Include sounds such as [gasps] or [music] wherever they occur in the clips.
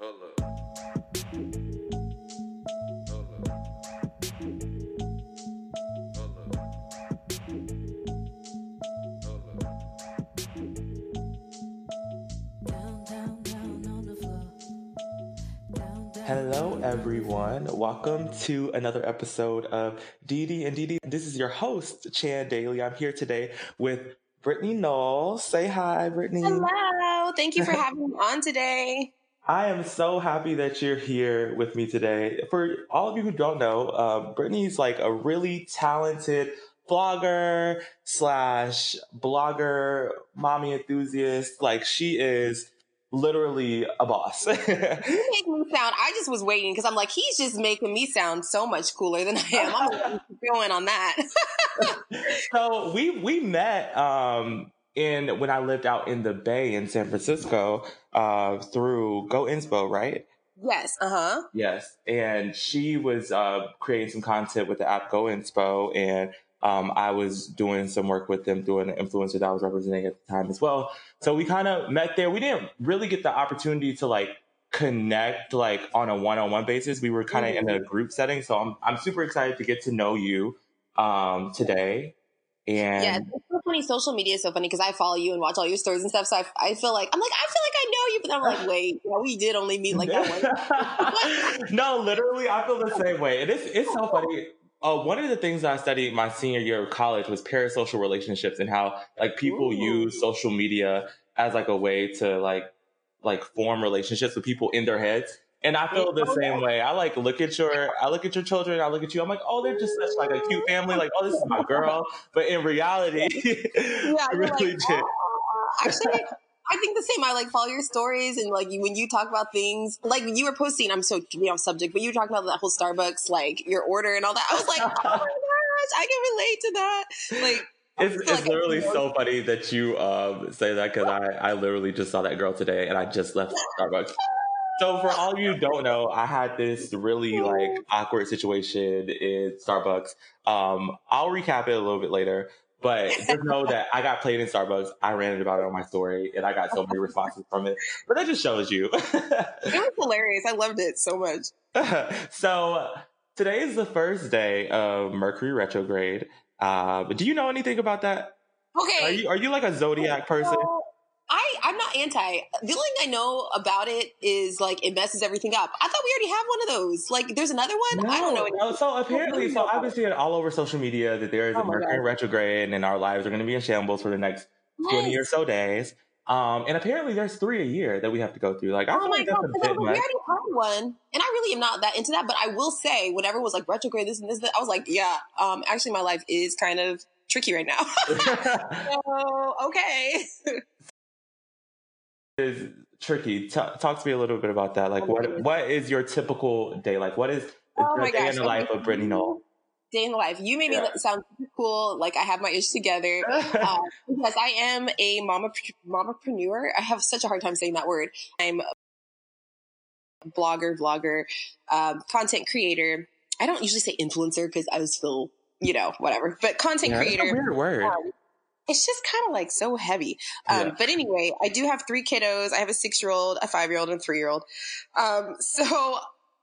Hold up. Hello, everyone. Welcome to another episode of DD and DD. This is your host, Chan Daly. I'm here today with Brittany Knoll. Say hi, Brittany. Hello. Thank you for having me on today. I am so happy that you're here with me today. For all of you who don't know, uh, Brittany's like a really talented blogger slash blogger, mommy enthusiast. Like she is literally a boss. [laughs] You make me sound, I just was waiting because I'm like, he's just making me sound so much cooler than I am. I'm going on that. [laughs] so we we met um in when I lived out in the Bay in San Francisco uh through Go Inspo, right? yes. Uh huh. Yes. And she was uh creating some content with the app Go Inspo and um, I was doing some work with them doing an influencer that I was representing at the time as well. So we kind of met there. We didn't really get the opportunity to like connect like on a one-on-one basis. We were kind of in a group setting. So I'm I'm super excited to get to know you um today. And Yeah, it's so funny. Social media is so funny because I follow you and watch all your stories and stuff. So I, I feel like I'm like I feel like I know you, but I'm like, [laughs] wait, yeah, we did only meet like that one. [laughs] no, literally, I feel the same way. And it's it's so funny. Uh, one of the things I studied my senior year of college was parasocial relationships and how like people Ooh. use social media as like a way to like like form relationships with people in their heads. And I feel the Oh, same way. I like look at your I look at your children, I look at you, I'm like, oh, they're just such like a cute family, like, oh, this is my girl. But in reality, Yeah, [laughs] I really like. "Ah." actually, I think the same. I like follow your stories and like you, when you talk about things, like when you were posting. I'm so getting off subject, but you were talking about that whole Starbucks, like your order and all that. I was like, oh my [laughs] gosh, I can relate to that. Like, It's, it's like literally so funny that you um, say that because I, I literally just saw that girl today and I just left Starbucks. So for all you don't know, I had this really like awkward situation in Starbucks. Um, I'll recap it a little bit later, but just know that I got played in Starbucks. I ran about it on my story and I got so many responses from it. But that just shows you. it was hilarious. I loved it so much. [laughs] so today is the first day of Mercury retrograde. Uh, do you know anything about that? Okay, Are you are you like a zodiac person? I'm not anti. The only thing I know about it is like it messes everything up. I thought we already have one of those. Like, there's another one. I don't know. No, so apparently, so I've been seeing all over social media that there is Oh a Mercury God. retrograde and our lives are going to be in shambles for the next 20 or so days. Um, and apparently there's three a year that we have to go through. Like, I Oh my god! that's a because bit we already had one, and I really am not that into that. But I will say, whenever everyone was like retrograde, this and this, that, I was like, yeah. Um, actually, my life is kind of tricky right now. [laughs] [laughs] so okay. [laughs] is tricky. Ta talk to me a little bit about that. Like, what what is your typical day? Like, what is Oh the day gosh, in the life of Brittany Knoll? Day in the life. You made me sound cool. Like I have my ish together. um, [laughs] because I am a mama mamapreneur. I have such a hard time saying that word. I'm a blogger, vlogger, um, content creator. I don't usually say influencer because I was still, you know whatever, but content Yeah, creator. weird word. Um, it's just kind of like so heavy. Um, Yeah. But anyway, I do have three kiddos. I have a six year old, a five year old, and a three year old. Um, [laughs] so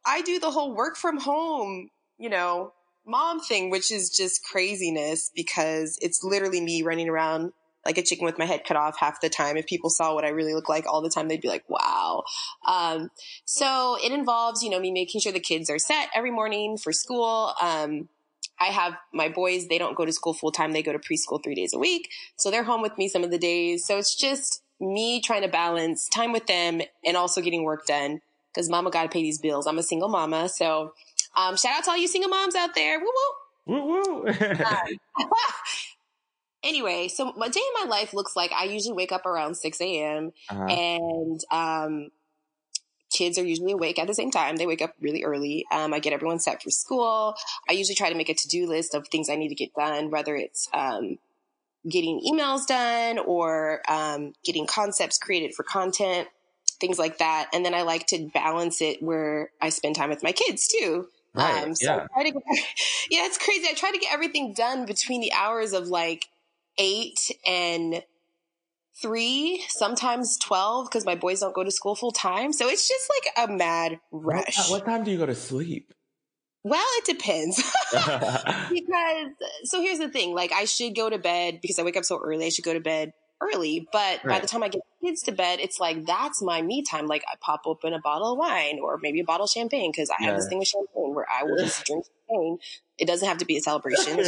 I do the whole work from home, you know, mom thing, which is just craziness because it's literally me running around like a chicken with my head cut off half the time. If people saw what I really look like all the time, they'd be like, wow. Um, so it involves, you know, me making sure the kids are set every morning for school. Um, I have my boys, they don't go to school full time. They go to preschool three days a week. So they're home with me some of the days. So it's just me trying to balance time with them and also getting work done because mama got to pay these bills. I'm a single mama. So, um, shout out to all you single moms out there. Woo woo. Woo woo. [laughs] [laughs] anyway, so my day in my life looks like I usually wake up around 6 a.m. Uh-huh. and um, kids are usually awake at the same time. They wake up really early. Um, I get everyone set for school. I usually try to make a to do list of things I need to get done, whether it's um, getting emails done or um, getting concepts created for content, things like that. And then I like to balance it where I spend time with my kids too. Right, Um, so yeah. get, [laughs] yeah, it's crazy. I try to get everything done between the hours of like eight and three, sometimes 12, because my boys don't go to school full time. So it's just like a mad What, rush. what time do you go to sleep? Well, it depends. [laughs] [laughs] because, so here's the thing like, I should go to bed because I wake up so early. I should go to bed early. But by the time I get kids to bed, it's like, that's my me time. Like, I pop open a bottle of wine or maybe a bottle of champagne because I have this thing with champagne where I will just [laughs] drink champagne. It doesn't have to be a celebration.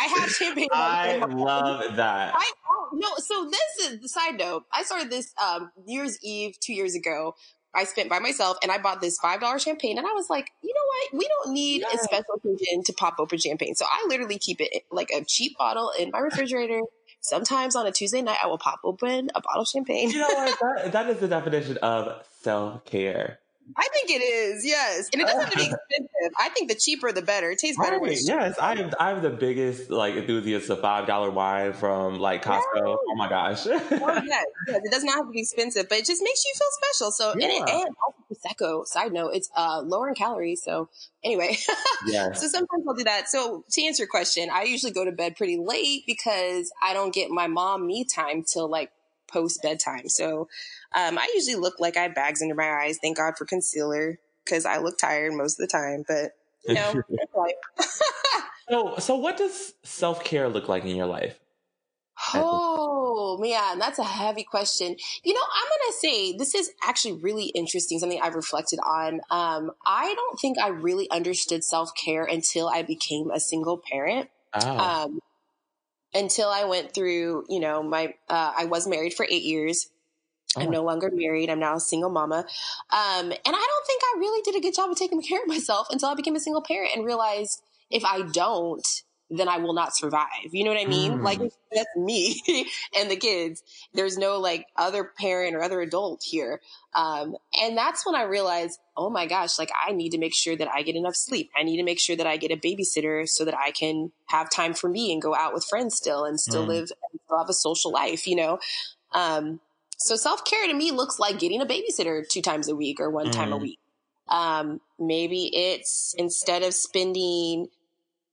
I have champagne. I love [laughs] that. I oh, no. So this is the side note. I started this um, New Year's Eve two years ago. I spent by myself and I bought this five dollar champagne and I was like, you know what? We don't need Yeah. a special occasion to pop open champagne. So I literally keep it like a cheap bottle in my refrigerator. Sometimes on a Tuesday night, I will pop open a bottle of champagne. You know what? [laughs] That, that is the definition of self care. I think it is, yes. And it doesn't have to be [laughs] expensive. I think the cheaper the better. It tastes better Right. cheap. Yes, I am. I'm the biggest like enthusiast of five dollar wine from like Costco. Oh my gosh. [laughs] Oh, yes, yes, it does not have to be expensive, but it just makes you feel special. So, and, it, Yeah. and also prosecco. Side note, it's uh, lower in calories. So, anyway, [laughs] yes. so sometimes I'll do that. So, to answer your question, I usually go to bed pretty late because I don't get my mom me time till like post bedtime. So, um, I usually look like I have bags under my eyes. Thank God for concealer because I look tired most of the time. But you know, [laughs] it's life. [laughs] So, so what does self care look like in your life? Oh man, that's a heavy question. You know, I'm gonna say this is actually really interesting, something I've reflected on. Um, I don't think I really understood self care until I became a single parent. Oh, Um, until I went through, you know, my uh, I was married for eight years. I'm Oh. no longer married. I'm now a single mama. Um, and I don't think I really did a good job of taking [laughs] care of myself until I became a single parent and realized if I don't, then I will not survive. You know what I mean? Mm. Like [laughs] that's me [laughs] and the kids. There's no like other parent or other adult here. Um, and that's when I realized, oh my gosh, like I need to make sure that I get enough sleep. I need to make sure that I get a babysitter so that I can have time for me and go out with friends still and still Mm. live and still have a social life, you know? Um, so self care to me looks like getting a babysitter two times a week or one time a Mm. week. Um, maybe it's instead of spending,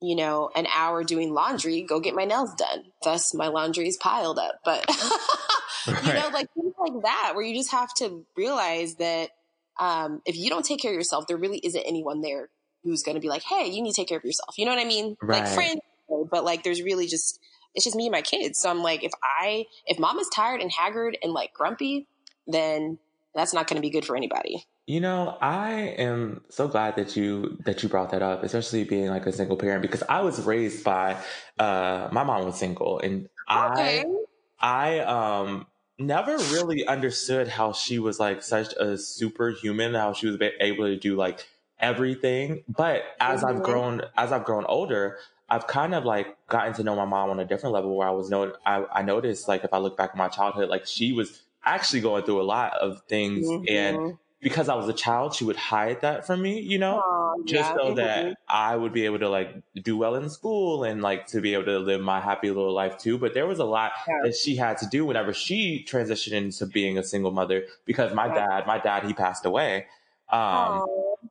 you know, an hour doing laundry, go get my nails done. Thus, my laundry is piled up. But [laughs] [laughs] you know, like things like that, where you just have to realize that um, if you don't take care of yourself, there really isn't anyone there who's going to be like, "Hey, you need to take care of yourself." You know what I mean? Like friends, but like there's really just it's just me and my kids. So I'm like, if I if mom is tired and haggard and like grumpy, then that's not going to be good for anybody. You know, I am so glad that you that you brought that up, especially being like a single parent because I was raised by uh my mom was single and I I um never really understood how she was like such a superhuman, how she was able to do like everything. But as I've Mhm. grown as I've grown older, I've kind of like gotten to know my mom on a different level where I was no I, I noticed like if I look back at my childhood, like she was actually going through a lot of things and Mhm. because I was a child, she would hide that from me, you know? Just yeah. so that I would be able to like do well in school and like to be able to live my happy little life too. But there was a lot Yeah. that she had to do whenever she transitioned into being a single mother because my Yeah. dad, my dad, he passed away. Um.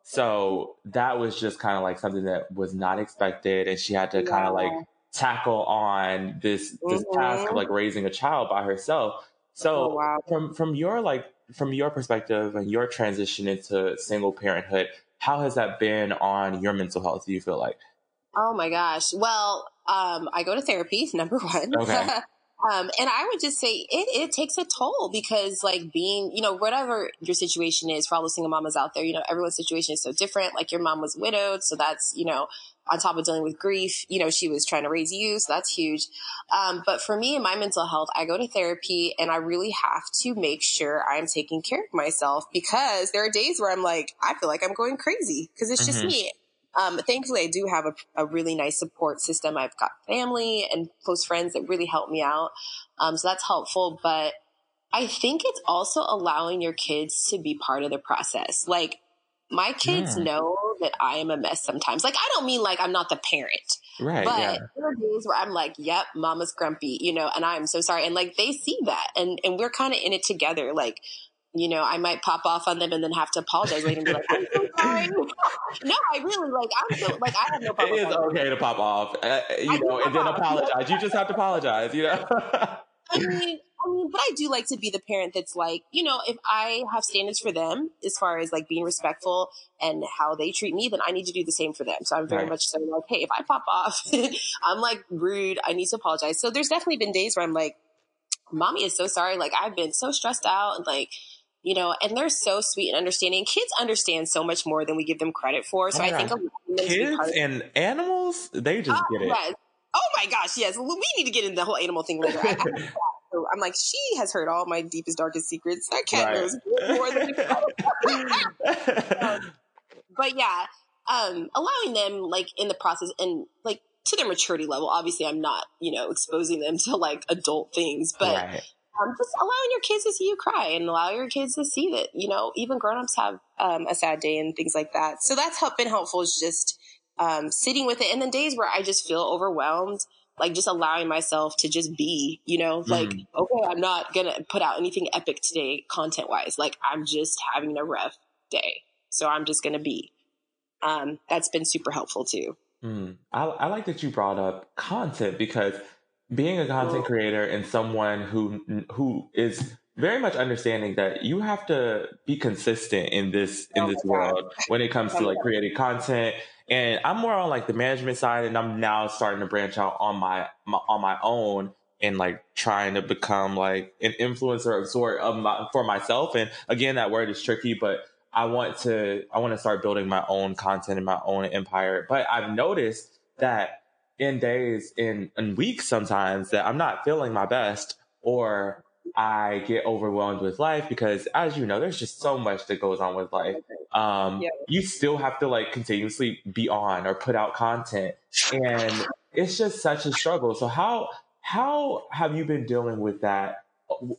So that was just kind of like something that was not expected, and she had to kind of like tackle on this this task of Mhm. like raising a child by herself. So Oh, wow. from from your like from your perspective and your transition into single parenthood, how has that been on your mental health? Do you feel like? Oh my gosh. Well, um, I go to therapy, [laughs] number one. Okay. [laughs] um, and I would just say it, it takes a toll because like being, you know, whatever your situation is for all the single mamas out there, you know, everyone's situation is so different. Like your mom was widowed. So that's, you know, on top of dealing with grief, you know, she was trying to raise you. So that's huge. Um, but for me and my mental health, I go to therapy and I really have to make sure I'm taking care of myself because there are days where I'm like, I feel like I'm going crazy because it's just Mhm. me. Um, thankfully, I do have a, a really nice support system. I've got family and close friends that really help me out. Um, so that's helpful. But I think it's also allowing your kids to be part of the process. Like, my kids Mm. know that I am a mess sometimes. Like, I don't mean like I'm not the parent, Right. but yeah. there are days where I'm like, yep, mama's grumpy, you know, and I'm so sorry. And like, they see that and, and we're kind of in it together. Like, you know, I might pop off on them and then have to apologize later and be like, I'm so. [laughs] no, I really like, I'm so, like, I have no It problem. is okay to pop off, uh, you I know, and then off. apologize. You just have to apologize, you know. I [laughs] mean, I mean, but I do like to be the parent that's like, you know, if I have standards for them as far as like being respectful and how they treat me, then I need to do the same for them. So I'm very Right. much so like, hey, if I pop off, [laughs] I'm like rude. I need to apologize. So there's definitely been days where I'm like, mommy is so sorry. Like I've been so stressed out and like, you know, and they're so sweet and understanding. Kids understand so much more than we give them credit for. So Oh I think gosh. allowing them to be Kids and animals, they just Ah, get it. yes. Oh my gosh, yes. We need to get into the whole animal thing later. I, I, [laughs] so I'm like, she has heard all my deepest, darkest secrets. That cat Right. knows more than [laughs] But yeah, um, allowing them like in the process and like to their maturity level. Obviously, I'm not, you know, exposing them to like adult things, but right. Um, just allowing your kids to see you cry and allow your kids to see that, you know, even grown-ups have um, a sad day and things like that. So that's been helpful is just um, sitting with it. And then days where I just feel overwhelmed, like just allowing myself to just be, you know, like, Mm. okay, I'm not going to put out anything epic today content wise. Like I'm just having a rough day. So I'm just going to be. Um, that's been super helpful too. Hmm. I, I like that you brought up content because being a content creator and someone who who is very much understanding that you have to be consistent in this in Oh this world when it comes Oh to like creating content. And I'm more on like the management side, and I'm now starting to branch out on my, my on my own and like trying to become like an influencer of sort of my, for myself. And again, that word is tricky, but I want to I want to start building my own content and my own empire. But I've noticed that in days in in weeks sometimes that I'm not feeling my best or I get overwhelmed with life because as you know, there's just so much that goes on with life. Um Yeah. you still have to like continuously be on or put out content. And it's just such a struggle. So how how have you been dealing with that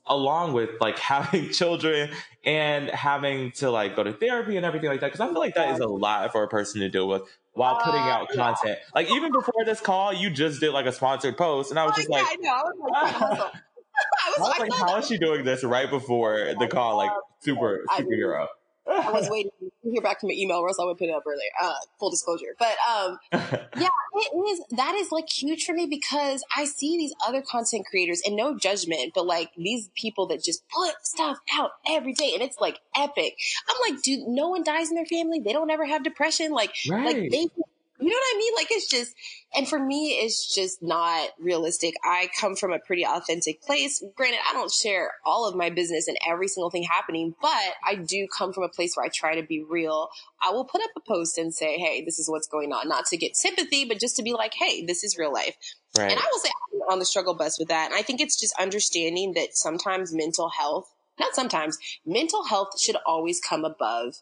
along with like [laughs] having children and having to like go to therapy and everything like that because i feel like that is a lot for a person to deal with while putting Uh, out yeah. content like even before this call you just did like a sponsored post and i was just Oh, yeah, like I know. I was like, trying to hustle. I was, I was I like, how is she doing this right before the call? Like super superhero. I was [laughs] waiting to hear back from my email, or else I would put it up earlier. Uh, full disclosure, but um, [laughs] yeah, it is. That is like huge for me because I see these other content creators, and no judgment, but like these people that just put stuff out every day, and it's like epic. I'm like, dude, no one dies in their family. They don't ever have depression. Like, right. like they. You know what I mean? Like it's just, and for me, it's just not realistic. I come from a pretty authentic place. Granted, I don't share all of my business and every single thing happening, but I do come from a place where I try to be real. I will put up a post and say, Hey, this is what's going on. Not to get sympathy, but just to be like, Hey, this is real life. right. And I will say I'm on the struggle bus with that. And I think it's just understanding that sometimes mental health, not sometimes, mental health should always come above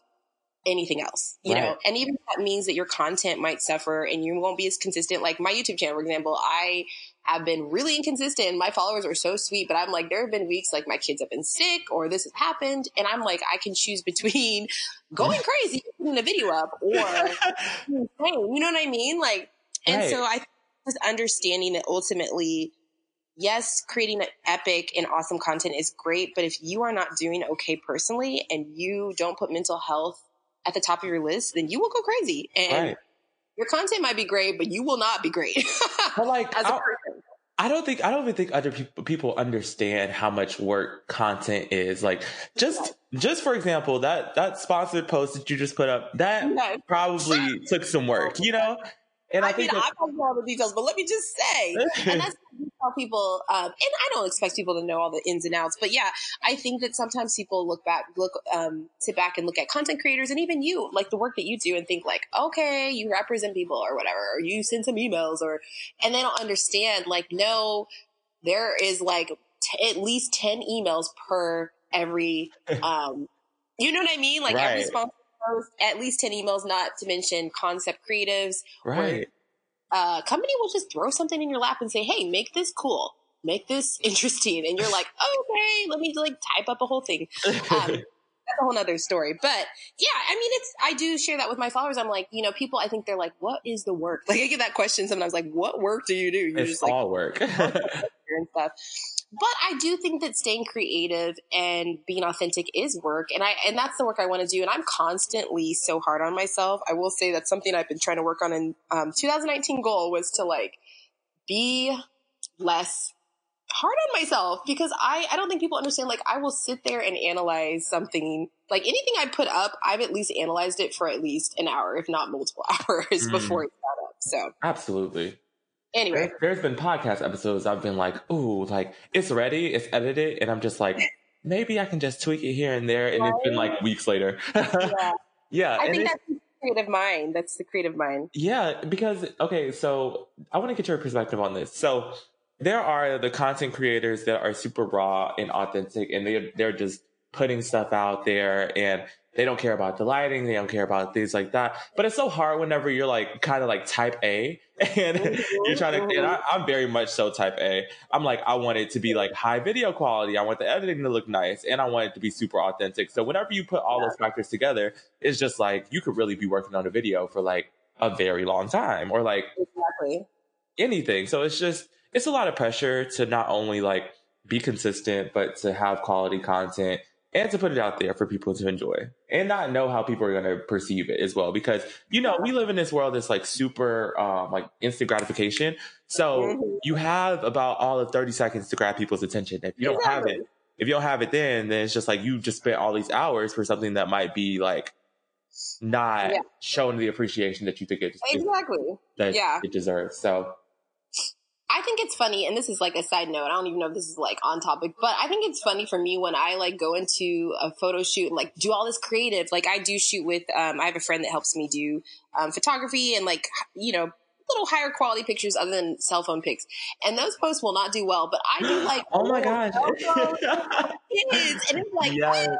anything else, you know? And even if that means that your content might suffer and you won't be as consistent. Like my YouTube channel, for example, I have been really inconsistent. My followers are so sweet, but I'm like, there have been weeks like my kids have been sick or this has happened. And I'm like, I can choose between [laughs] going crazy, putting a video up or [laughs] insane. You know what I mean? Like, and Right. so I was understanding that ultimately, yes, creating epic and awesome content is great, but if you are not doing okay personally and you don't put mental health at the top of your list, then you will go crazy. And right. your content might be great, but you will not be great [laughs] But like, as a I, person. I don't think I don't even think other people people understand how much work content is. Like just just for example, that that sponsored post that you just put up, that Yes. probably took some work, you know? And I, I mean, think I'm not know all the details, but let me just say, and that's [laughs] tell people. Um, and I don't expect people to know all the ins and outs, but yeah, I think that sometimes people look back, look, um, sit back and look at content creators, and even you, like the work that you do, and think like, okay, you represent people or whatever, or you send some emails, or, and they don't understand. Like, no, there is like t- at least ten emails per every, [laughs] um, you know what I mean? Like every sponsor post, at least ten emails, not to mention concept creatives right. Uh, company will just throw something in your lap and say, "Hey, make this cool, make this [laughs] interesting," and you're like, "Okay, let me like type up a whole thing." Um, [laughs] that's a whole nother story, but yeah, I mean, it's I do share that with my followers. I'm like, you know, people I think they're like, "What is the work?" [laughs] Like I get that question sometimes, like, "What work do you do?" You're it's just like all work. and stuff. But I do think that staying creative and being authentic is work, and I and that's the work I want to do. And I'm constantly so hard on myself. I will say that's something I've been trying to work on. In um, 2019 goal was to like be less hard on myself because I, I don't think people understand. Like, I will sit there and analyze something. Like, anything I put up, I've at least analyzed it for at least an hour, if not multiple [laughs] hours Mm. before it's got up. So, Absolutely. Anyway, There- There's been podcast episodes I've been like, ooh, like it's ready, it's edited, and I'm just like, maybe I can just tweak it here and there, and it's been like weeks later. yeah, [laughs] yeah, I think that's the creative mind. That's the creative mind. Yeah, because okay, so I want to get your perspective on this. So there are the content creators that are super raw and authentic, and they they're just putting stuff out there, and they don't care about the lighting, they don't care about things like that. But it's so hard whenever you're like kind of like type A, [laughs] and you're trying to. Mm-hmm. And I, I'm very much so type A. I'm like I want it to be like high video quality. I want the editing to look nice, and I want it to be super authentic. So whenever you put all those factors together, it's just like you could really be working on a video for like a very long time or like Exactly. anything. So it's just it's a lot of pressure to not only like be consistent but to have quality content and to put it out there for people to enjoy and not know how people are going to perceive it as well because you know we live in this world that's like super um, like instant gratification so Mhm. you have about all of 30 seconds to grab people's attention if you don't have it if you don't have it then then it's just like you just spent all these hours for something that might be like not Yeah. showing the appreciation that you think it, Exactly. that Yeah. it deserves so I think it's funny, and this is like a side note. I don't even know if this is like on topic, but I think it's funny for me when I like go into a photo shoot and like do all this creative. Like I do shoot with, um, I have a friend that helps me do um, photography and like you know little higher quality pictures other than cell phone pics, and those posts will not do well. But I do [gasps] like oh my gosh [laughs] kids, and it's like Yes. Ah,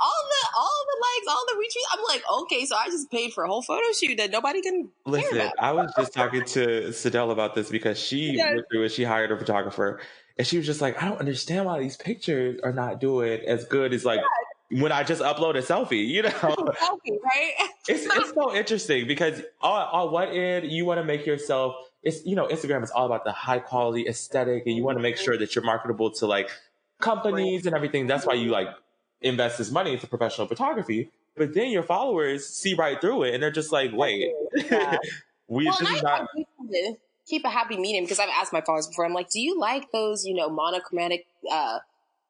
all the all the likes, all the retweets. I'm like, okay, so I just paid for a whole photo shoot that nobody can Listen. I was just talking to Sidel about this because she Yes. went through it. She hired a photographer, and she was just like, "I don't understand why these pictures are not doing as good as like when I just upload a selfie." You know, [laughs] selfie, right? [laughs] it's it's so interesting because on, on one end you want to make yourself. It's you know Instagram is all about the high quality aesthetic, and you want to make sure that you're marketable to like companies and everything. That's why you like invest this money into professional photography. But then your followers see right through it, and they're just like, "Wait, [laughs] Yeah. we well, this and is I, not." I do tend to keep a happy medium because I've asked my followers before. I'm like, do you like those, you know, monochromatic, uh,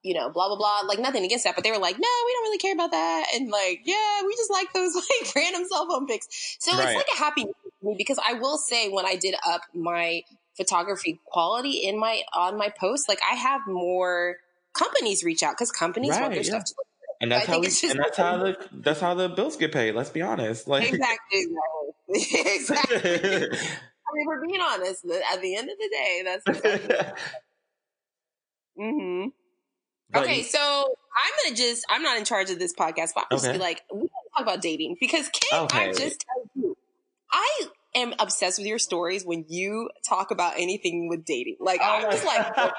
you know, blah blah blah. Like nothing against that, but they were like, no, we don't really care about that, and like, yeah, we just like those [laughs] like random cell phone pics. So Right. it's like a happy me because I will say when I did up my photography quality in my on my post, like I have more companies reach out because companies want their yeah. stuff to look And that's how we, and that's [laughs] how the that's how the bills get paid. Let's be honest. Like exactly, [laughs] exactly. I mean, we're being honest. At the end of the day, that's exactly hmm But okay, so I'm gonna just I'm not in charge of this podcast, but I'm just be like, we gotta talk about dating because Kim, I just tell you, I am obsessed with your stories when you talk about anything with dating. Like I'm just like, oh,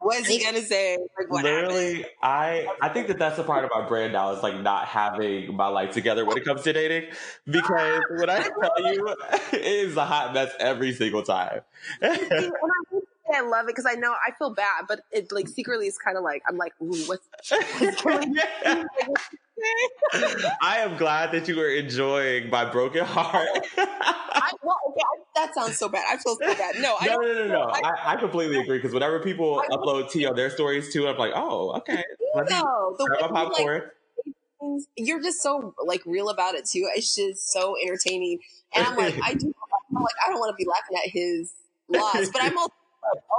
what's he gonna say? Like what happened? Literally, I I think that that's a part of my brand now is like not having my life together when it comes to dating because when I [laughs] tell you, it is a hot mess every single time. And I I love it because I know I feel bad, but it like secretly is kind of like I'm like, ooh, what's [laughs] I am glad that you were enjoying my broken heart. I, well, okay, I, that sounds so bad. I feel so bad. No, I no, don't. no, no, no. I- I, I completely agree because whenever people I- upload tea on their stories too, I'm like, oh, okay. No, the grab way my you, like, you're just so like real about it too. It's just so entertaining. And I'm like, I do. I'm like, I don't want to be laughing at his loss, but I'm [laughs] also.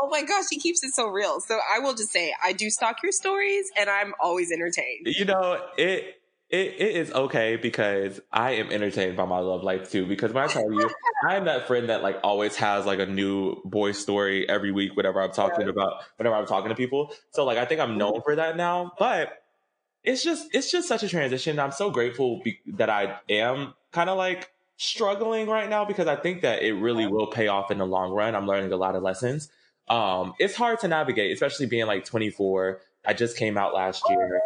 Oh my gosh, he keeps it so real. So I will just say, I do stalk your stories, and I'm always entertained. you know it, it it is okay because i am entertained by my love life too. Because when i tell you [laughs] i am that friend that like always has like a new boy story every week whenever i'm talking about whenever i'm talking to people. So like i think i'm known mm-hmm. for that now. But it's just it's just such a transition. I'm so grateful be- that i am kind of like struggling right now because i think that it really will pay off in the long run i'm learning a lot of lessons um it's hard to navigate especially being like 24 i just came out last year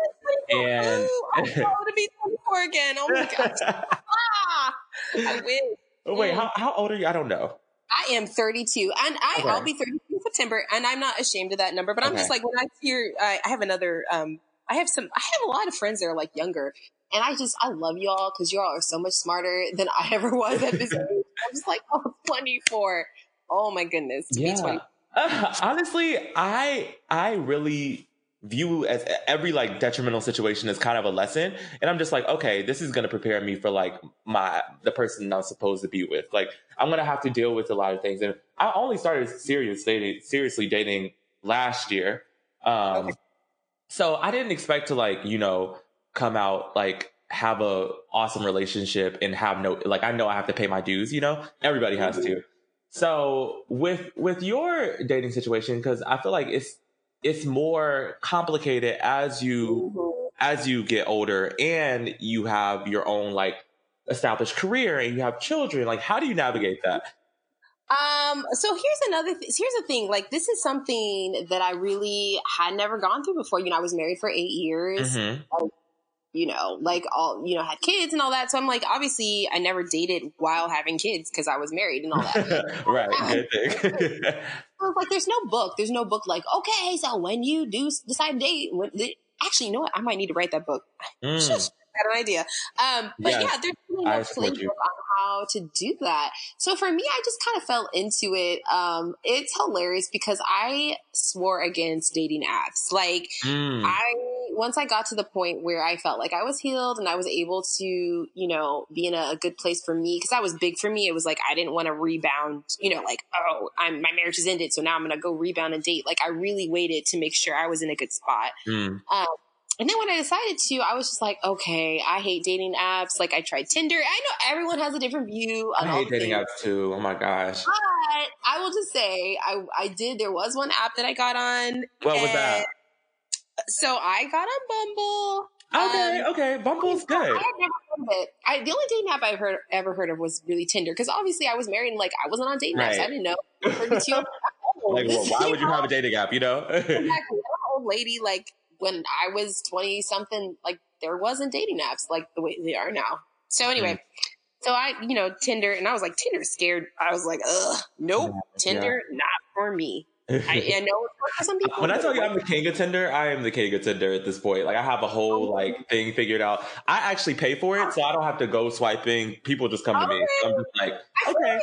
And- Ooh, I want to be 24 again. Oh my gosh. Ah, I [laughs] wish. Wait, how, how old are you? I don't know. I am 32, and I, Okay. I'll be 32 in September, and I'm not ashamed of that number. But I'm Okay. just like when I hear, I, I have another, um, I have some, I have a lot of friends that are like younger, and I just, I love y'all because y'all are so much smarter than I ever was at this [laughs] age. I'm just like, oh, 24. Oh my goodness, to be Yeah. 20. Uh, [laughs] honestly, I I really view as every like detrimental situation as kind of a lesson and i'm just like okay this is going to prepare me for like my the person i'm supposed to be with like i'm going to have to deal with a lot of things and i only started serious dating seriously dating last year um Okay. so i didn't expect to like you know come out like have a awesome relationship and have no like i know i have to pay my dues you know? Everybody has to. So with with your dating situation because i feel like it's it's more complicated as you as you get older and you have your own like established career and you have children like how do you navigate that? Um, so here's another, th- here's the thing, like, this is something that I really had never gone through before. You know, I was married for eight years, Mhm. You know, like all, you know, had kids and all that. So I'm like, obviously I never dated while having kids because I was married and all that. [laughs] right good thing [laughs] I was like, there's no book. There's no book like, okay, so when you do decide to date, when, actually, you know what? I might need to write that book. [laughs] Mm. Got an idea. Um, but Yes, yeah, there's really no playbook on how to do that. So for me, I just kind of fell into it. Um, it's hilarious because I swore against dating apps. Like, Mm. I once I got to the point where I felt like I was healed and I was able to, you know, be in a, a good place for me because that was big for me. It was like I didn't want to rebound, you know, like oh, I'm my marriage is ended, so now I'm gonna go rebound and date. Like I really waited to make sure I was in a good spot. Mm. And then when I decided to, I was just like, okay, I hate dating apps. Like I tried Tinder. I know everyone has a different view on i hate dating things. apps too oh my gosh But I will just say, I I did. There was one app that I got on. what was that So I got on Bumble. okay Um, okay bumble's good. I had never heard of it. I, the only dating app I've heard, ever heard of was really Tinder because obviously I was married and like I wasn't on dating apps. I didn't know. 32 years old. like well, why would you have a [laughs] dating app you know [laughs] exactly? I'm an old lady. Like when I was twenty something, like there wasn't dating apps like the way they are now. So anyway. Mm. So I, you know, Tinder, and I was like, Tinder scared. I was like, ugh, nope, Tinder, not for me. I, [laughs] I know it's for some people. When I tell you I'm the king of Tinder, I am the king of Tinder at this point. Like I have a whole like thing figured out. I actually pay for it, so I don't have to go swiping. People just come to me. So I'm just like, okay.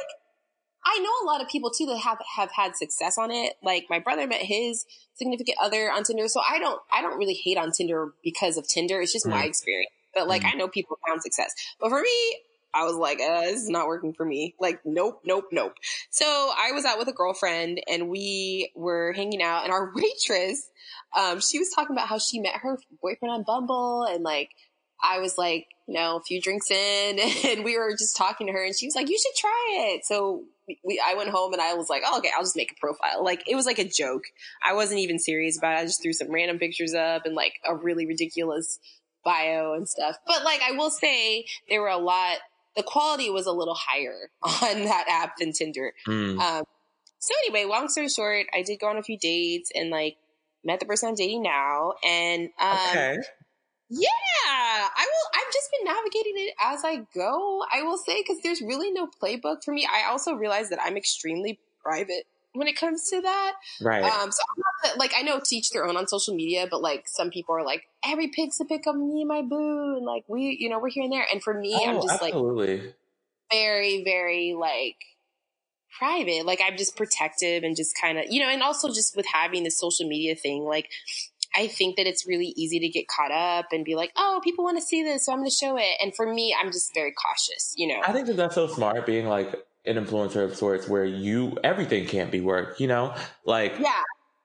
I know a lot of people too that have have had success on it. Like my brother met his significant other on Tinder, so I don't I don't really hate on Tinder because of Tinder. It's just my Mhm. experience. But like I know people found success. But for me, I was like, uh, this is not working for me. Like, nope, nope, nope. So I was out with a girlfriend and we were hanging out and our [laughs] waitress, um, she was talking about how she met her boyfriend on Bumble and like I was like, you know, a few drinks in [laughs] and we were just talking to her and she was like, you should try it. So we, I went home and I was like, oh, okay, I'll just make a profile. Like it was like a joke. I wasn't even serious about it. I just threw some random pictures up and like a really ridiculous bio and stuff. But like I will say there were a lot the quality was a little higher [laughs] on that app than Tinder. Mm. Um, so anyway, long story short, I did go on a few dates and like met the person I'm dating now. And um, okay. Yeah, I will. I've just been navigating it as I go. I will say because there's really no playbook for me. I also realize that I'm extremely private when it comes to that. Right. Um, so I'm not like I know teach their own on social media, but like some people are like every pic's a pic of me and my boo, and like we, you know, we're here and there. And for me, I'm oh, just like absolutely. very, very like private. Like I'm just protective and just kind of, you know, and also just with having the social media thing, like I think that it's really easy to get caught up and be like, oh, people want to see this, so I'm going to show it. And for me, I'm just very cautious, you know. I think that that's so smart being like an influencer of sorts where you everything can't be work, you know? Like yeah,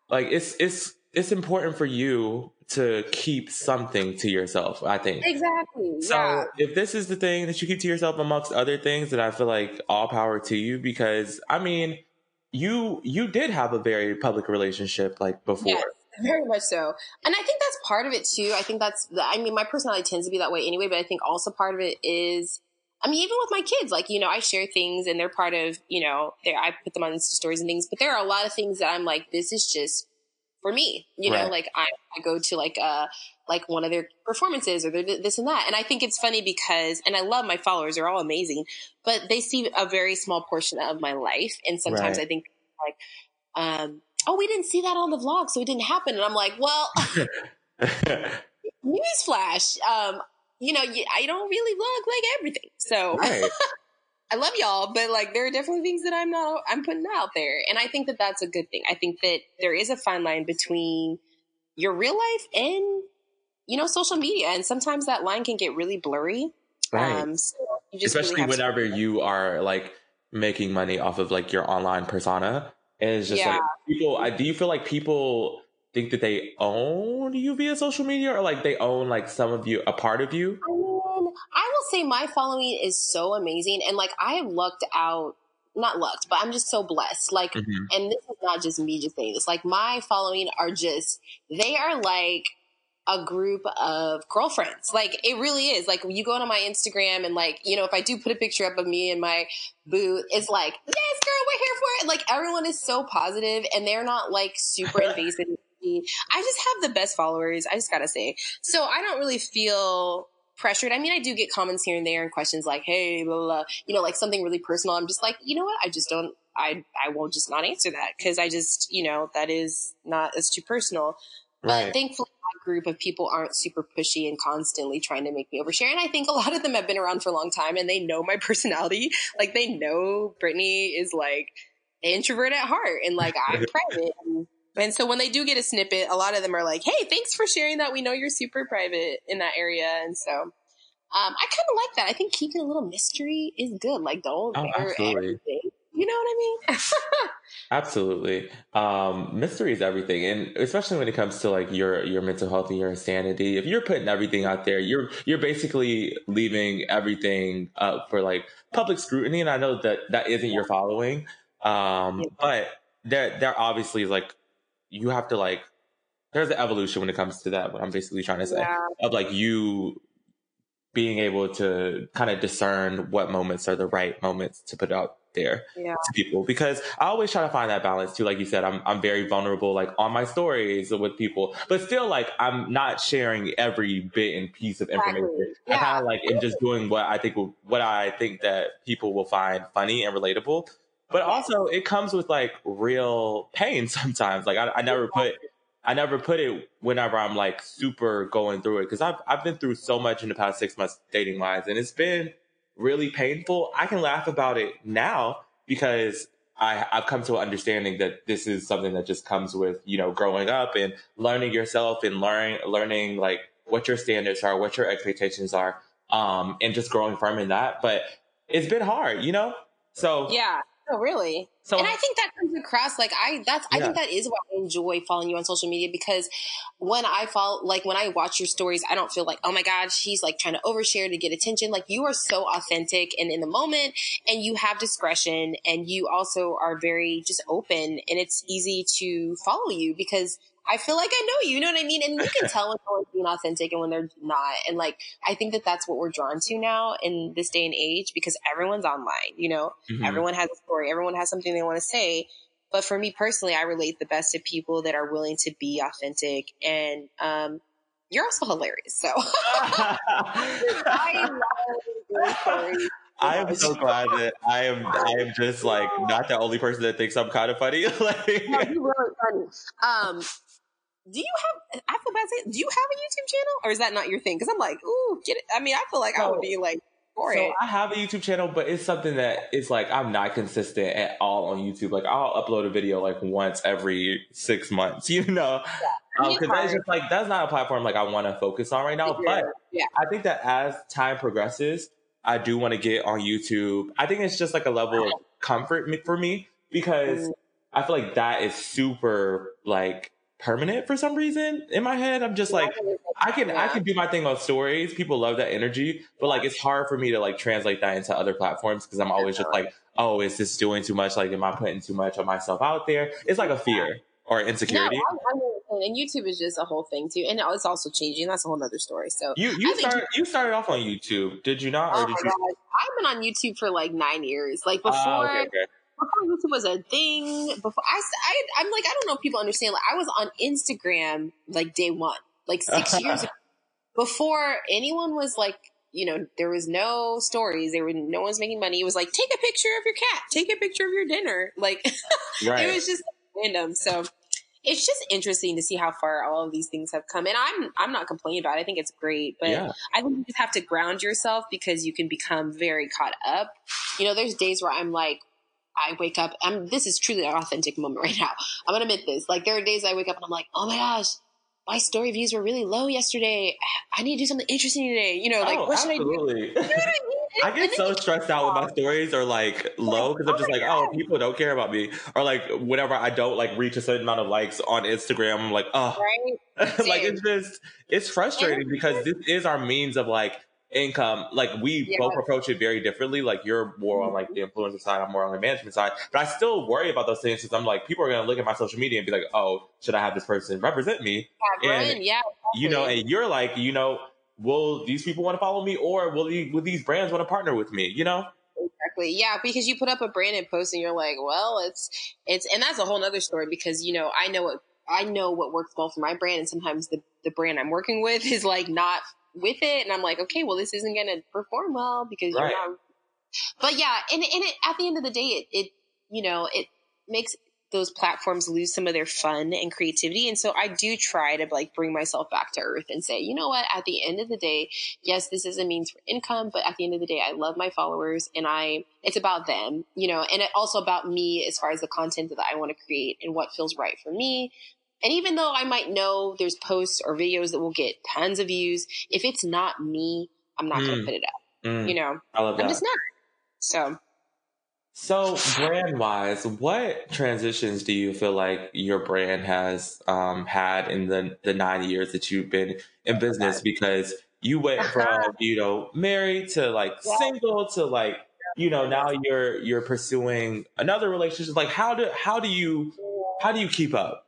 like it's it's it's important for you to keep something to yourself, I think. exactly. So yeah. if this is the thing that you keep to yourself amongst other things, then I feel like all power to you because I mean, you you did have a very public relationship like before. Yes, very much so. And I think that's part of it too. I think that's, the, I mean, my personality tends to be that way anyway, but I think also part of it is, I mean, even with my kids, like, you know, I share things and they're part of, you know, I put them on Insta stories and things, but there are a lot of things that I'm like, this is just for me, you know, like I, I go to like, uh, like one of their performances or their this and that. And I think it's funny because, and I love my followers, they're all amazing, but they see a very small portion of my life. And sometimes Right. I think like, um, oh, we didn't see that on the vlog, so it didn't happen. And I'm like, well, [laughs] newsflash, um, you know, I don't really vlog like everything. So right. [laughs] I love y'all, but like there are definitely things that I'm not I'm putting out there, and I think that that's a good thing. I think that there is a fine line between your real life and you know social media, and sometimes that line can get really blurry. Right. Um, so you just really Especially have whenever you are like making money off of like your online persona. And it's just Yeah. like people I do you feel like people think that they own you via social media or like they own like some of you a part of you? I mean, I will say my following is so amazing, and like I have lucked out. Not lucked, but I'm just so blessed. Like, Mhm. and this is not just me just saying this. Like, my following are just they are like a group of girlfriends. Like, it really is. Like, you go onto my Instagram and like, you know, if I do put a picture up of me in my booth, it's like, yes, girl, we're here for it. Like, everyone is so positive, and they're not like super [laughs] invasive. I just have the best followers. I just gotta say. So I don't really feel pressured. I mean, I do get comments here and there and questions like, "Hey, blah, blah, blah," you know, like something really personal. I'm just like, you know what? I just don't. I I will just not answer that because I just, you know, that is not. It's too personal. But thankfully, group of people aren't super pushy and constantly trying to make me overshare. And I think a lot of them have been around for a long time and they know my [laughs] personality. Like they know Brittany is like introvert at heart and like I'm private. And, and so when they do get a snippet, a lot of them are like, "Hey, thanks for sharing that. We know you're super private in that area." And so um, I kind of like that. I think keeping a little mystery is good. Like don't Oh, absolutely. everything. You know what I mean? [laughs] Absolutely. Um, mystery is everything. And especially when it comes to like your your mental health and your sanity. If you're putting everything out there, you're you're basically leaving everything up for like public scrutiny. And I know that that isn't your following. Um, Yeah. but there there obviously is like you have to like there's an evolution when it comes to that, what I'm basically trying to say. yeah. Of like you being able to kind of discern what moments are the right moments to put out there Yeah. to people because I always try to find that balance too. Like you said, I'm I'm very vulnerable like on my stories with people, but still like I'm not sharing every bit and piece of information. Exactly. I kind of like am just doing what I think will, what I think that people will find funny and relatable. But also it comes with like real pain [laughs] sometimes. Like I, I never put I never put it whenever I'm like super going through it because I've I've been through so much in the past six months dating wise, and it's been really painful. I can laugh about it now because I I've come to an understanding that this is something that just comes with you know growing up and learning yourself and learning learning like what your standards are, what your expectations are, um, and just growing firm in that. But it's been hard, you know. So Yeah. No, really. So and I think that comes across like I that's I think that is why I enjoy following you on social media because when I follow like when I watch your stories, I don't feel like, oh my God, she's like trying to overshare to get attention. Like you are so authentic and in the moment and you have discretion and you also are very just open and it's easy to follow you because I feel like I know you, you know what I mean? And you can tell when someone's being authentic and when they're not. And like, I think that that's what we're drawn to now in this day and age because everyone's online, you know? Mhm. Everyone has a story. Everyone has something they want to say. But for me personally, I relate the best to people that are willing to be authentic. And um, you're also hilarious. So [laughs] I love your stories. I am so glad that I am I am just like not the only person that thinks I'm kind of funny. [laughs] like No, you're really funny. Um, do you have? I feel bad saying. Do you have a YouTube channel, or is that not your thing? Because I'm like, ooh, get it. I mean, I feel like I would be like for so it. I have a YouTube channel, but it's something that it's like I'm not consistent at all on YouTube. Like I'll upload a video like once every six months, [laughs] you know, mean, because um, it's that's just like that's not a platform like I want to focus on right now. But yeah, I think that as time progresses, I do want to get on YouTube. I think it's just like a level of comfort for me because mm. I feel like that is super like permanent for some reason in my head. I'm just like I can I can do my thing on stories. People love that energy, but like it's hard for me to like translate that into other platforms because I'm always just like, oh, is this doing too much? Like, am I putting too much of myself out there? It's like a fear or insecurity. No, I, I mean, and YouTube is just a whole thing too, and it's also changing. That's a whole other story. So, You you started you started off on YouTube, did you not? Or oh did you? god, I've been on YouTube for like nine years. Like before, Ah, okay, okay. YouTube was a thing. Before I, I, I'm like, I don't know if people understand. Like, I was on Instagram like day one, like six [laughs] years ago, before anyone was like, you know, there was no stories. There were no one's making money. It was like, take a picture of your cat, take a picture of your dinner. [laughs] Like, Right. it was just random. So it's just interesting to see how far all of these things have come. And I'm I'm not complaining about it. I think it's great, but Yeah. I think you just have to ground yourself because you can become very caught up. You know, there's days where I'm like, I wake up. I'm this is truly an authentic moment [laughs] right now. I'm gonna admit this. Like there are days I wake up and I'm like, oh my gosh, my story views were really low yesterday. I need to do something interesting today. You know, like oh, what should I do? You know I mean? [laughs] I get so stressed out when my oh. stories are like low because I'm oh just like, oh, people don't care about me, or like whenever I don't like reach a certain amount of likes on Instagram, I'm like, oh, right? [laughs] like it's just it's frustrating because this is our means of like income. Like we Yeah. both approach it very differently. Like you're more on like the mm-hmm. influencer side, I'm more on the management side, but I still worry about those things because I'm like, people are gonna look at my social media and be like, oh, should I have this person represent me? Yeah, and- Brian, yeah, You know, and you're like, you know. Will these people want to follow me, or will, the, will these brands want to partner with me? You know, Exactly. Yeah, because you put up a branded post and you're like, well, it's it's and that's a whole nother story because you know I know what I know what works well for my brand and sometimes the the brand I'm working with [laughs] is like not with it and I'm like, okay, well this isn't gonna perform well because Right. you're not But yeah, and and it, at the end of the day it, it you know, it makes those platforms lose some of their fun and creativity. And so I do try to like bring myself back to earth and say, you know what, at the end of the day, yes, this is a means for income, but at the end of the day, I love my followers and I, it's about them, you know, and it also about me as far as the content that I want to create and what feels right for me. And even though I might know there's posts or videos that will get tons of views, if it's not me, I'm not going Mm. to put it up. Mm, you know, I love I'm just not. So So, brand wise, what transitions do you feel like your brand has um, had in the, the nine years that you've been in business? Because you went [laughs] from, you know, married to like Yeah. single to like, you know, now you're you're pursuing another relationship. Like how do how do you how do you keep up?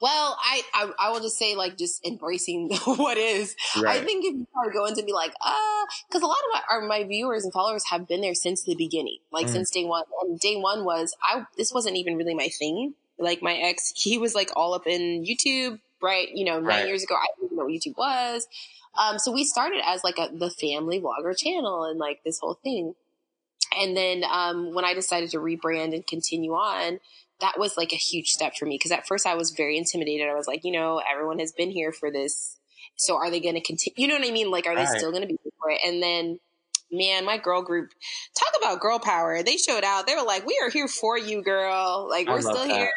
Well, I, I I will just say like just embracing [laughs] what is. I think if you try to be like, uh, because a lot of my, our, my viewers and followers have been there since the beginning, like Mm. since day one. And day one was I. This wasn't even really my thing. Like my ex, [laughs] he was like all up in YouTube, right? You know, nine Right. years ago, I didn't know what YouTube was. Um, so we started as like a the family vlogger channel and like this whole thing. And then um, when I decided to rebrand and continue on, that was like a huge step for me because at first I was very intimidated. I was like, you know, everyone has been here for this. So are they going to continue? You know what I mean? Like, are they Right. still going to be here for it? And then, man, my girl group, talk about girl power. They showed out. They were like, we are here for you, girl. Like, we're still that. here.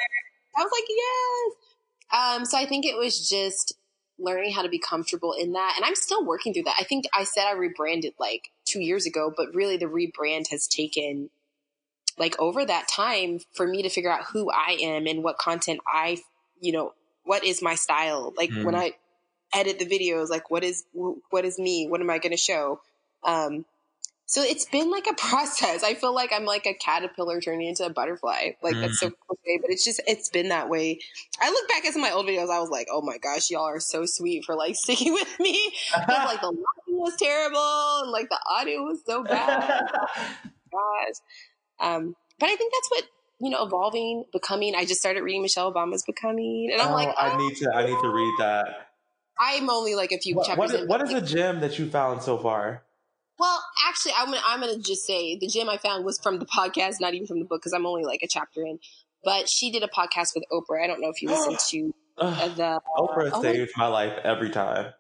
I was like, yes. Um, so I think it was just learning how to be comfortable in that. And I'm still working through that. I think I said I rebranded like two years ago, but really the rebrand has taken like over that time for me to figure out who I am and what content I, you know, what is my style? Like Mm. when I edit the videos, like what is, what is me? What am I going to show? Um, so it's been like a [laughs] process. I feel like I'm like a caterpillar turning into a butterfly. Like that's so cliche, but it's just it's been that way. I look back at some of my old videos. I was like, oh my gosh, y'all are so sweet for like [laughs] sticking with me. 'Cause, [laughs] like the lighting was terrible and like the audio was so bad. Gosh. Um, but I think that's what you know, evolving, becoming. I just started reading Michelle Obama's Becoming, and I'm Oh, like, I oh, need to I need to read that. I'm only like a few What, chapters what, in. is, what like, a gem that you found so far? Well, actually, I'm gonna, I'm gonna just say the gem I found was from the podcast, not even from the book, because I'm only like a chapter in. But she did a podcast with Oprah. I don't know if you listened to [gasps] the Oprah oh, saves my life every time.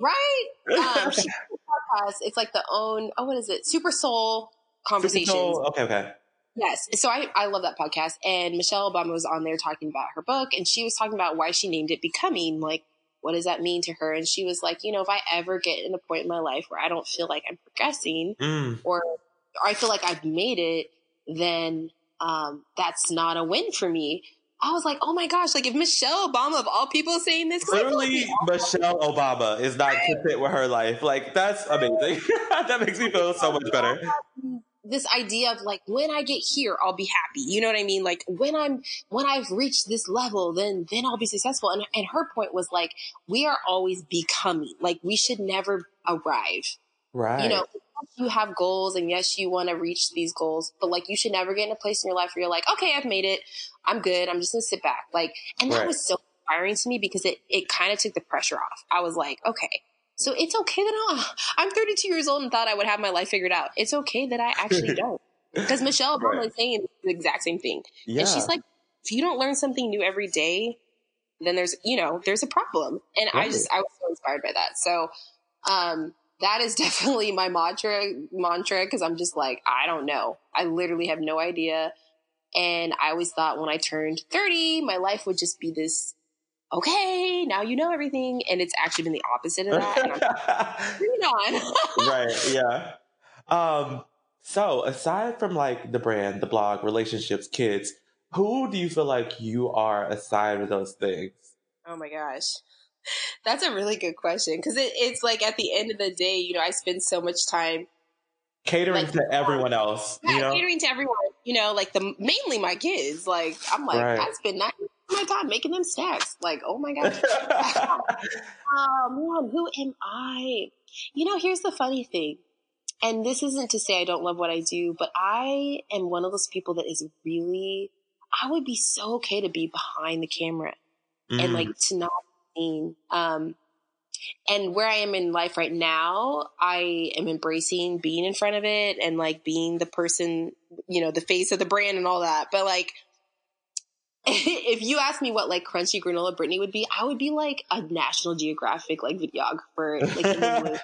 right. [laughs] Um, she podcast. It's like the own. Oh, what is it? Super Soul Conversations. Super- Okay, okay. Yes. So I, I love that podcast. And Michelle Obama was on there talking about her book and she was talking about why she named it Becoming. Like, what does that mean to her? And she was like, you know, if I ever get in a point in my life where I don't feel like I'm progressing Mm, or, or I feel like I've made it, then um, that's not a win for me. I was like, oh my gosh, like if Michelle Obama of all people saying this, feel like Literally, we all- Michelle Obama is not content with her life. Like that's amazing. [laughs] that makes me feel so much better. This idea of like when I get here, I'll be happy. You know what I mean? Like when I'm when I've reached this level, then then I'll be successful. And and her point was like we are always becoming. Like we should never arrive. Right. You know, you have goals and yes, you want to reach these goals, but like you should never get in a place in your life where you're like, okay, I've made it. I'm good. I'm just gonna sit back. Like, and that Right. was so inspiring to me because it it kind of took the pressure off. I was like, okay. So it's okay that I'm, [laughs] I'm 32 years old and thought I would have my life figured out. It's okay that I actually [laughs] don't. Because Michelle Obama Right. is saying the exact same thing. yeah. And she's like, if you don't learn something new every day, then there's you know there's a problem. And I just I was so inspired by that. So um that is [laughs] definitely my mantra mantra because I'm just like I don't know. I literally have no idea. And I always thought when I turned 30, my life would just be this. Okay, now you know everything, and it's actually been the opposite of that. And I'm bring [laughs] on. [laughs] right. Yeah. Um, so aside from like the brand, the blog, relationships, kids, who do you feel like you are aside of those things? Oh my gosh. That's a really good question because it, it's like at the end of the day, you know, I spend so much time Catering Like- to everyone else, yeah, you know? catering to everyone, you know, like the mainly my kids. Like, I'm like, Right. I spend nine my time making them snacks. Like, oh my god. [laughs] Man, who am I? You know, here's the funny thing. And this isn't to say I don't love what I do, but I am one of those people that is really, I would be so okay to be behind the camera and Mm. like to not be seen. Um, and where I am in life right now, I am embracing being in front of it and like being the person, you know, the face of the brand and all that. But like, [laughs] if you ask me what like crunchy granola Brittany would be, I would be like a National Geographic like videographer, like in the [laughs] woods.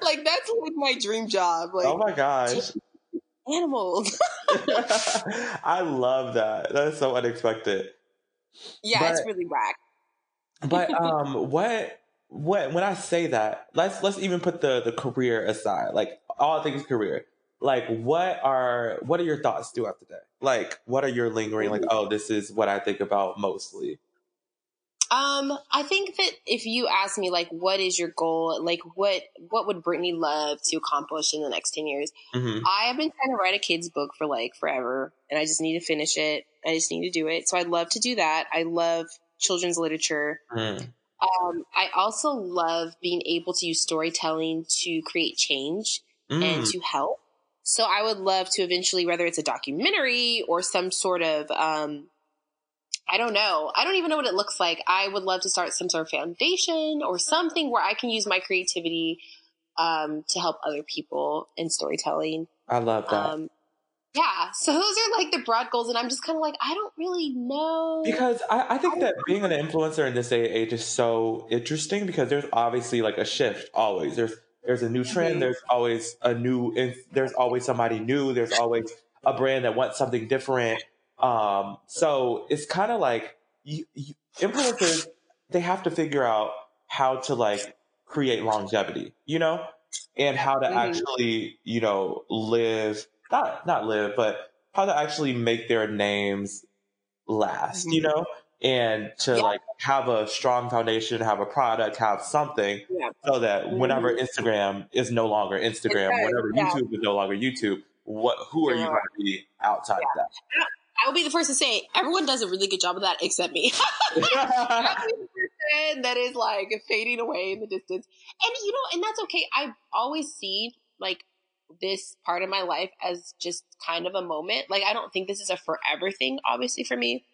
[laughs] like that's like my dream job, like oh my gosh. animals. I love that. That is so unexpected. yeah, it's really whack. But um, what what when I say that, let's let's even put the the career aside, like all things career. Like, what are what are your thoughts throughout the day? Like, what are your lingering? Like, oh, this is what I think about mostly. Um, I think that if you ask me like what is your goal, like what what would Brittany love to accomplish in the next ten years, hmm I have been trying to write a kids book for like forever, and I just need to finish it. I just need to do it. So I'd love to do that. I love children's literature. Mm. Um, I also love being able to use storytelling to create change and Mm. to help. So I would love to eventually, whether it's a documentary or some sort of, um, I don't know. I don't even know what it looks like. I would love to start some sort of foundation or something where I can use my creativity um, to help other people in storytelling. I love that. Um, yeah. So those are like the broad goals, and I'm just kind of like, I don't really know. Because I, I think that being an influencer in this day and age is so interesting because there's obviously like a shift always. There's there's a new trend. Mhm. There's always a new. There's always somebody new. There's always a brand that wants something different. Um, so it's kind of like you, you, influencers. They have to figure out how to like create longevity, you know, and how to Mhm. actually you know live not not live, but how to actually make their names last, you Mhm. know, and to Yeah. like have a strong foundation, have a product, have something Yeah. so that whenever mm-hmm. Instagram is no longer Instagram, Right, whenever yeah. YouTube is no longer YouTube, what who are you going to be outside of that? I will be the first to say everyone does a really good job of that except me. of that? I'm the person that is like fading away in the distance. And you know, and that's okay. I've always seen like this part of my life as just kind of a moment. Like I don't think this is a forever thing, obviously, for me.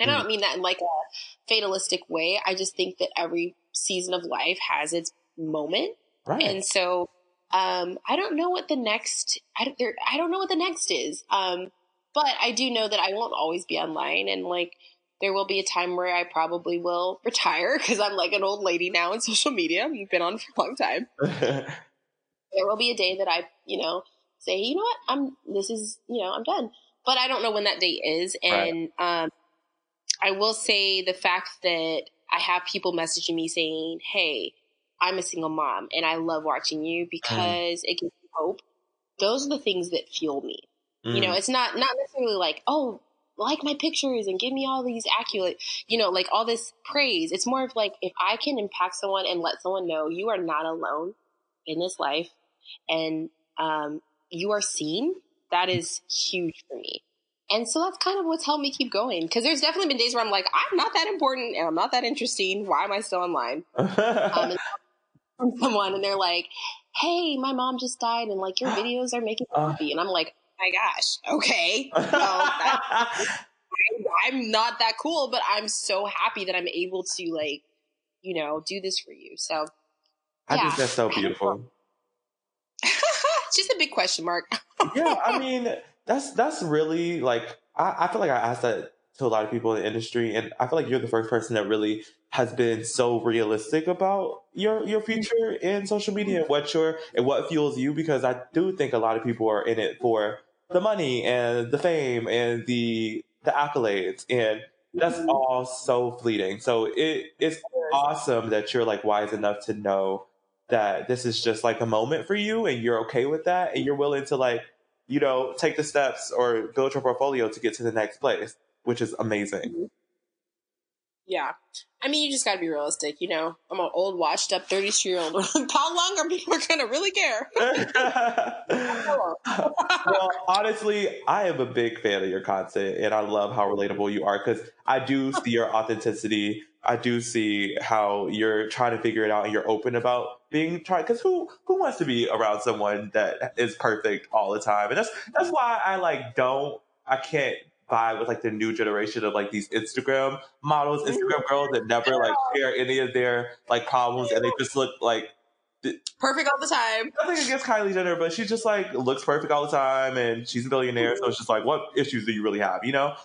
And I don't mean that in like a fatalistic way. I just think that every season of life has its moment. right. And so um, I don't know what the next I don't, there, I don't know what the next is. Um, but I do know that I won't always be online and like there will be a time where I probably will retire [laughs] because I'm like an old lady now in [laughs] social media. I've been on for a long time. [laughs] There will be a day that I, you know, say, you know what, I'm this is, you know, I'm done. But I don't know when that date is. And um, I will say the fact that I have people messaging me saying, Hey, I'm a single mom and I love watching you because it gives me hope. Those are the things that fuel me. You know, Mm. it's not not necessarily like, oh, like my pictures and give me all these accurate, you know, like all this praise. It's more of like if I can impact someone and let someone know you are not alone in this life and um, you are seen, that is huge for me. And so that's kind of what's helped me keep going. Because there's definitely been days where I'm like, I'm not that important and I'm not that interesting. Why am I still online? [laughs] Um, from someone and they're like, "Hey, my mom just died, and like your videos are making me Uh. happy." And I'm like, "Oh "My gosh, okay, [laughs] well, that, I'm not that cool, but I'm so happy that I'm able to like, you know, do this for you." So I yeah. think that's so beautiful. it's [laughs] just a big question mark. yeah, I mean, that's that's really like I, I feel like I asked that to a lot of people in the industry, and I feel like you're the first person that really has been so realistic about your your future in social media and what your and what fuels you. Because I do think a lot of people are in it for the money and the fame and the the accolades, and that's mm-hmm. all so fleeting. So it it's awesome that you're like wise enough to know that this is just like a moment for you and you're okay with that and you're willing to like you know take the steps or build your portfolio to get to the next place which is amazing mm-hmm. Yeah. I mean, you just got to be realistic. You know, I'm an old, washed up 32 year old. [laughs] How long are people going to really care? [laughs] [laughs] well honestly i am a big fan of your content and i love how relatable you are because i do see your authenticity i do see how you're trying to figure it out and you're open about being trying because who who wants to be around someone that is perfect all the time and that's that's why i like don't i can't vibe with like the new generation of like these instagram models instagram girls that never like share any of their like problems and they just look like Perfect all the time. nothing against Kylie Jenner, but she just like looks perfect all the time, and she's a billionaire. So it's just like, what issues do you really have? You know,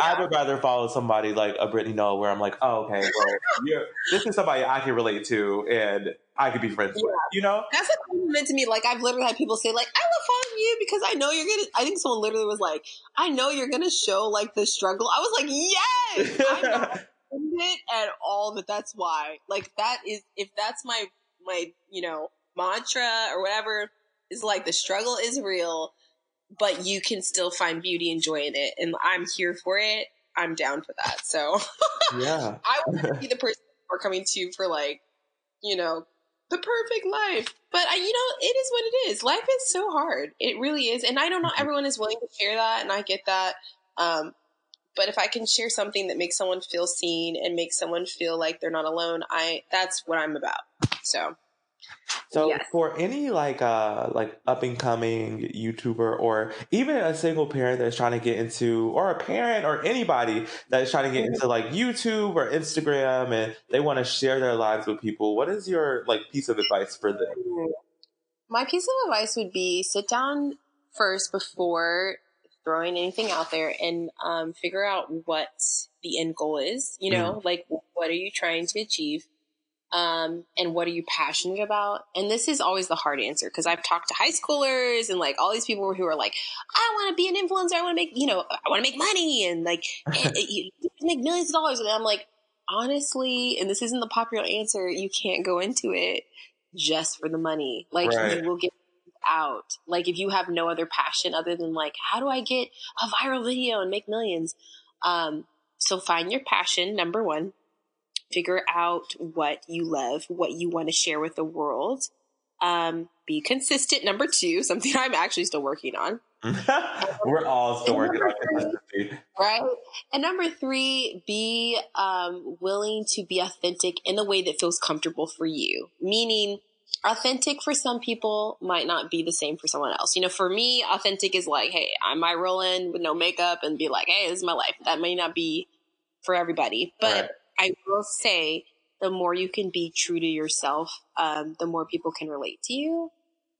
I would rather follow somebody like a Brittany Noah, where I'm like, oh, okay, well, [laughs] you're, this is somebody I can relate to, and I could be friends with. You know, That's a compliment to me. Like, I've literally had people say, like, I love you because I know you're to, I think someone literally was like, I know you're to show like the struggle. I was like, yes! I [laughs] know it at all But that's why. Like, that is, if that's my, my, you know, mantra or whatever, is like the struggle is real, but you can still find beauty and joy in it. And I'm here for it. I'm down for that. So [laughs] yeah, I want to be the person we're coming to for like, you know, the perfect life. But I, you know, it is what it is. Life is so hard. It really is. And I don't know everyone is willing to share that, and I get that. Um, but if I can share something that makes someone feel seen and makes someone feel like they're not alone, I that's what I'm about. So So Yes. for any like uh like up and coming YouTuber or even a single parent that's trying to get into or a parent or anybody that's trying to get into like YouTube or Instagram and they want to share their lives with people, what is your like piece of advice for them? my piece of advice would be sit down first before throwing anything out there and um, figure out what the end goal is. You know, like what are you trying to achieve? Um, and what are you passionate about? And this is always the hard answer because I've talked to high schoolers and like all these people who are like, I want to be an influencer. I want to make, you know, I want to make money and like and, [laughs] you make millions of dollars. And I'm like, honestly, and this isn't the popular answer, you can't go into it just for the money. Like Right. you will get out. Like if you have no other passion other than like, how do I get a viral video and make millions? Um, so find your passion, number one. Figure out what you love, what you want to share with the world. Um, be consistent, number two, something [laughs] I'm actually still working on. [laughs] We're all still working on consistency. Right. And number three, be um, willing to be authentic in the way that feels comfortable for you. Meaning, authentic for some people might not be the same for someone else. You know, for me, authentic is like, hey, I might roll in with no makeup and be like, hey, this is my life. That may not be for everybody. But Right. I will say, the more you can be true to yourself, um, the more people can relate to you.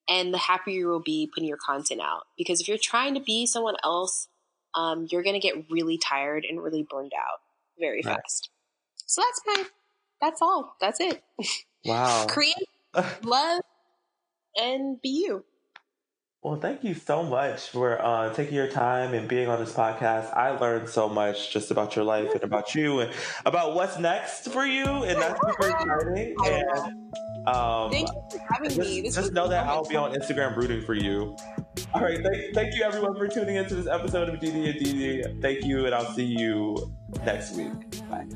And the happier you will be putting your content out. Because if you're trying to be someone else, um, you're going to get really tired and really burned out very Right. fast. So that's my, that's all. That's it. [laughs] Wow. Create, [laughs] love, and be you. Well, thank you so much for uh, taking your time and being on this podcast. I learned so much just about your life and about you and about what's next for you, and that's super exciting. And um, Thank you for having me. just, This just know that I'll be on Instagram rooting for you. All right, thank, thank you everyone for tuning into this episode of DD and DD. Thank you, and I'll see you next week. Bye.